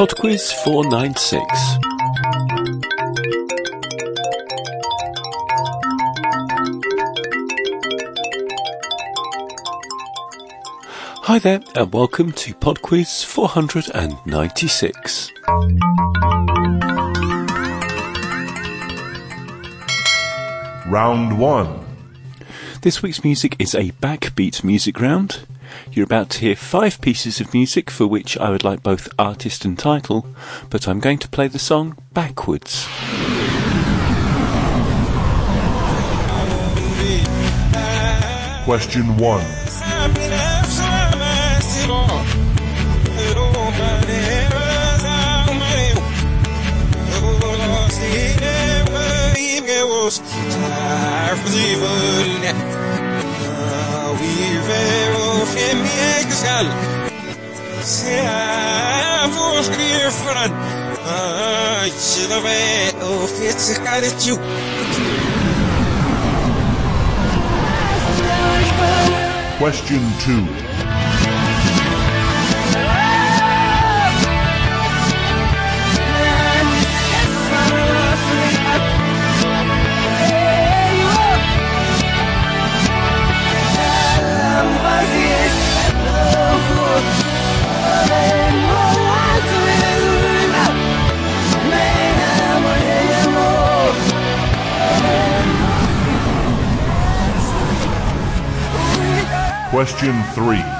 Podquiz 496. Hi there, and welcome to Podquiz 496. Round 1. This week's music is a backbeat music round. You're about to hear five pieces of music for which I would like both artist and title, but I'm going to play the song backwards. Question 1. Question 2. Question 3.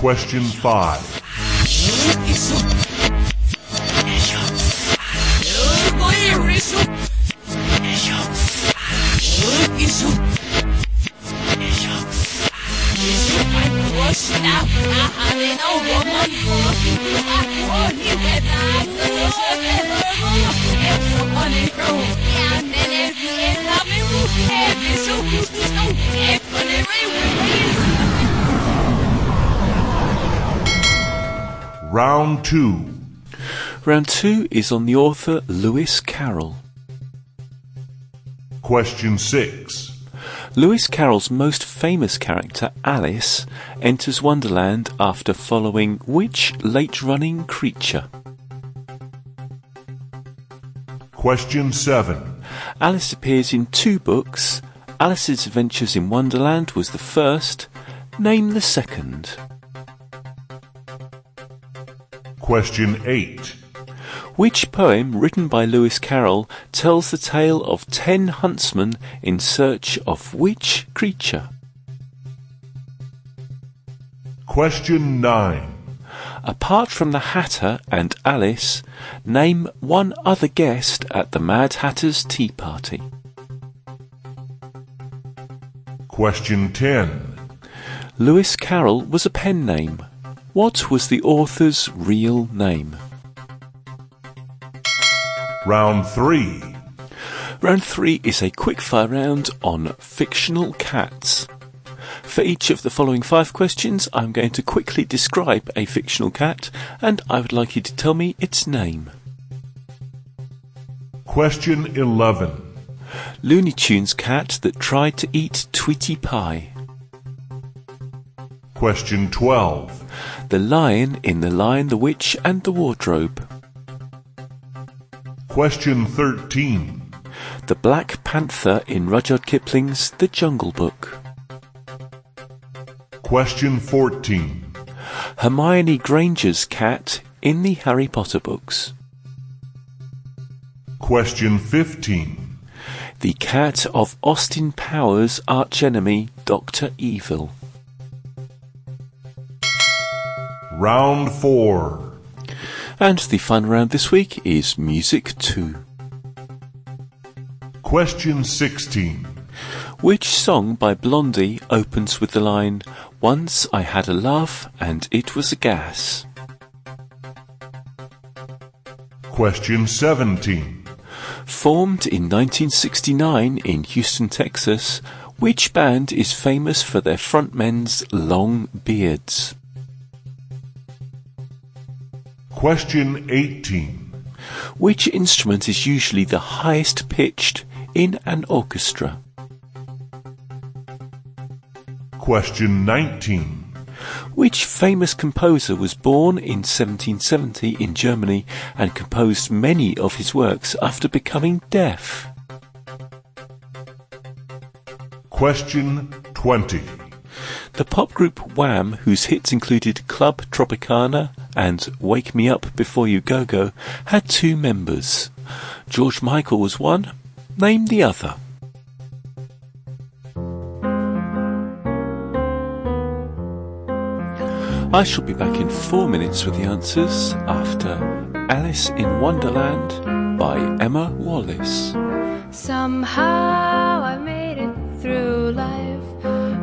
Question 5. Round 2. Round two is on the author Lewis Carroll. Question 6. Lewis Carroll's most famous character, Alice, enters Wonderland after following which late running creature? Question 7. Alice appears in two books. Alice's Adventures in Wonderland was the first. Name the second. Question 8. Which poem written by Lewis Carroll tells the tale of ten huntsmen in search of which creature? Question 9. Apart from the Hatter and Alice, name one other guest at the Mad Hatter's tea party. Question 10. Lewis Carroll was a pen name. What was the author's real name? Round 3. Round three is a quickfire round on fictional cats. For each of the following five questions, I'm going to quickly describe a fictional cat, and I would like you to tell me its name. Question 11. Looney Tunes cat that tried to eat Tweety Pie. Question 12. The lion in The Lion, the Witch, and the Wardrobe. Question 13. The Black Panther in Rudyard Kipling's The Jungle Book. Question 14. Hermione Granger's cat in the Harry Potter books? Question 15. The cat of Austin Powers' archenemy, Dr. Evil. Round 4. And the fun round this week is Music 2. Question 16. Which song by Blondie opens with the line, Once I had a love and it was a gas? Question 17. Formed in 1969 in Houston, Texas, which band is famous for their frontmen's long beards? Question 18. Which instrument is usually the highest pitched in an orchestra? Question 19. Which famous composer was born in 1770 in Germany and composed many of his works after becoming deaf? Question 20. The pop group Wham, whose hits included Club Tropicana and Wake Me Up Before You Go Go, had two members. George Michael was one, name the other. I shall be back in four minutes with the answers after Alice in Wonderland by Emma Wallace. Somehow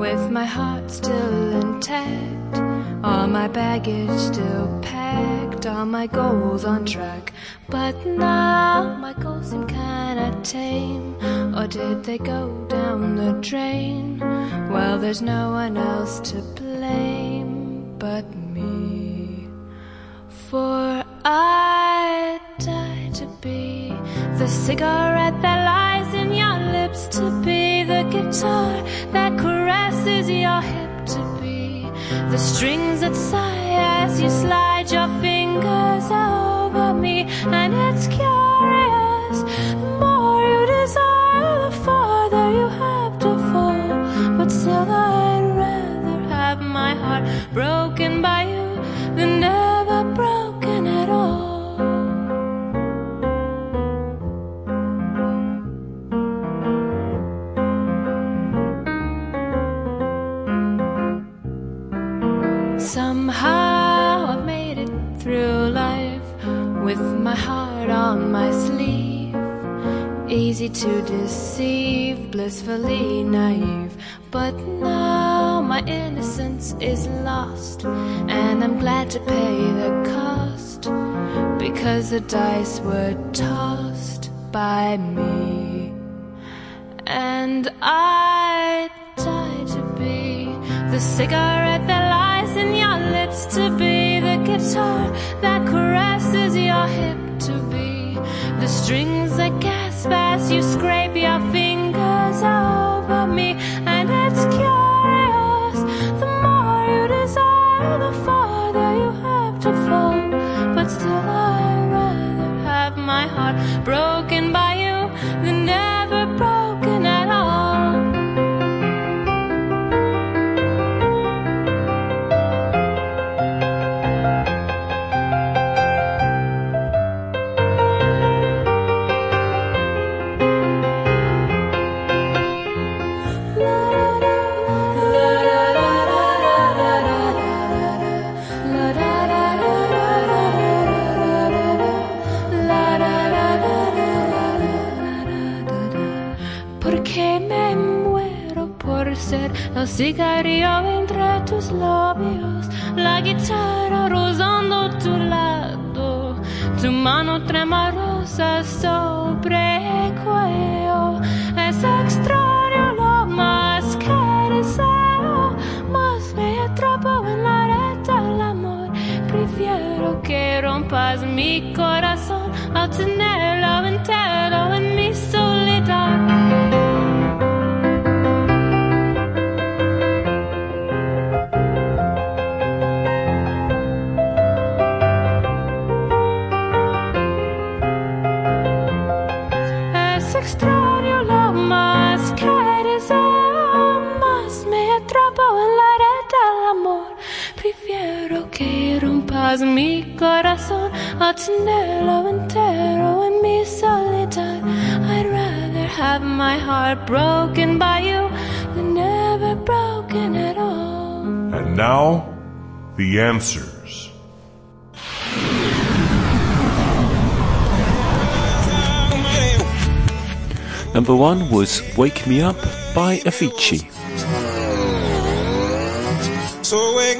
with my heart still intact, all my baggage still packed, all my goals on track. But now my goals seem kinda tame, or did they go down the drain? Well, there's no one else to blame but me. For I die to be the cigarette that lies in your lips, to be the strings that sigh as you slide your fingers over me. And it's curious, Somehow I've made it through life with my heart on my sleeve. Easy to deceive, blissfully naive. But now my innocence is lost, and I'm glad to pay the cost because the dice were tossed by me. And I died to be the cigarette that in your lips, to be the guitar that caresses your hip, to be. The strings that gasp as you scrape your fingers cigarrillo entre tus labios, la guitarra rozando tu lado, tu mano tremorosa sobre oh, rompas mi corazón, anelo entero en mi soledad. I'd rather have my heart broken by you than never broken at all. And now, the answers. Number one was Wake Me Up by Avicii. So wake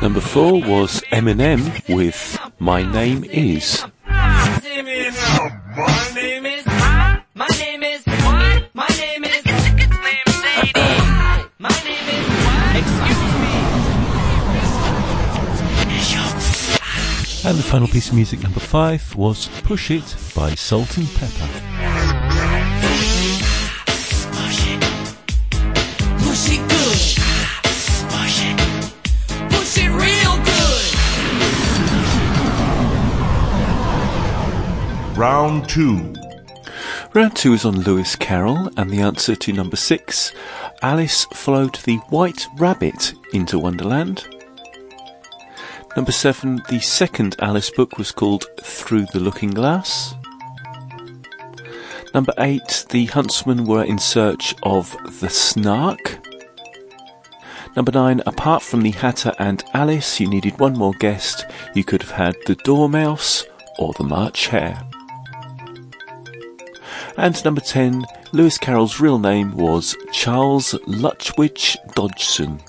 Number four was Eminem with My Name Is. And the final piece of music, number five, was Push It by Salt-N-Pepa. Round 2. Round two is on Lewis Carroll, and the answer to number six Alice followed the white rabbit into Wonderland. Number seven, the second Alice book was called Through the Looking Glass. Number eight, the huntsmen were in search of the snark. Number nine, apart from the Hatter and Alice, you needed one more guest. You could have had the Dormouse or the March Hare. And number 10, Lewis Carroll's real name was Charles Lutwidge Dodgson.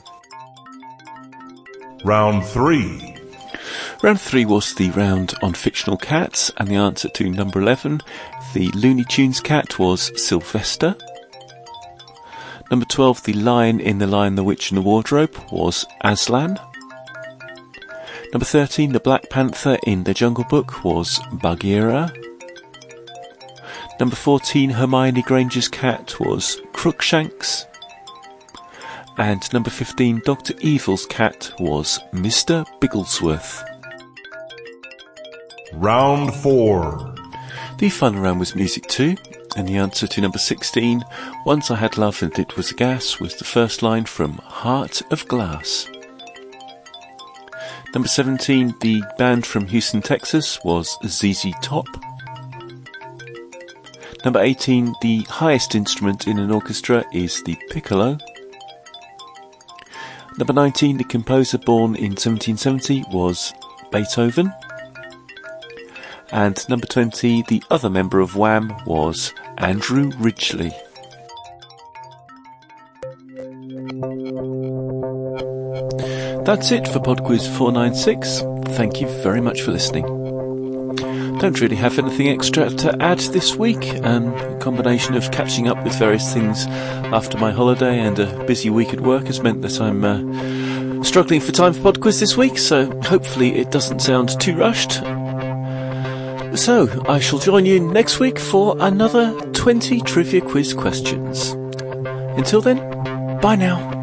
Round 3. Round 3 was the round on fictional cats, and the answer to number 11, the Looney Tunes cat was Sylvester. Number 12, the lion in The Lion, the Witch and the Wardrobe was Aslan. Number 13, the Black Panther in The Jungle Book was Bagheera. Number 14, Hermione Granger's cat was Crookshanks. And number 15, Dr. Evil's cat was Mr. Bigglesworth. Round 4. The fun round was music too, and the answer to number 16, Once I Had Love and It Was a Gas, was the first line from Heart of Glass. Number 17, the band from Houston, Texas, was ZZ Top. Number 18, the highest instrument in an orchestra is the piccolo. Number 19, the composer born in 1770 was Beethoven. And number 20, the other member of Wham was Andrew Ridgeley. That's it for PodQuiz 496. Thank you very much for listening. Don't really have anything extra to add this week. Um, a combination of catching up with various things after my holiday and a busy week at work has meant that I'm uh, struggling for time for PodQuiz this week, so hopefully it doesn't sound too rushed. So, I shall join you next week for another 20 trivia quiz questions. Until then, bye now.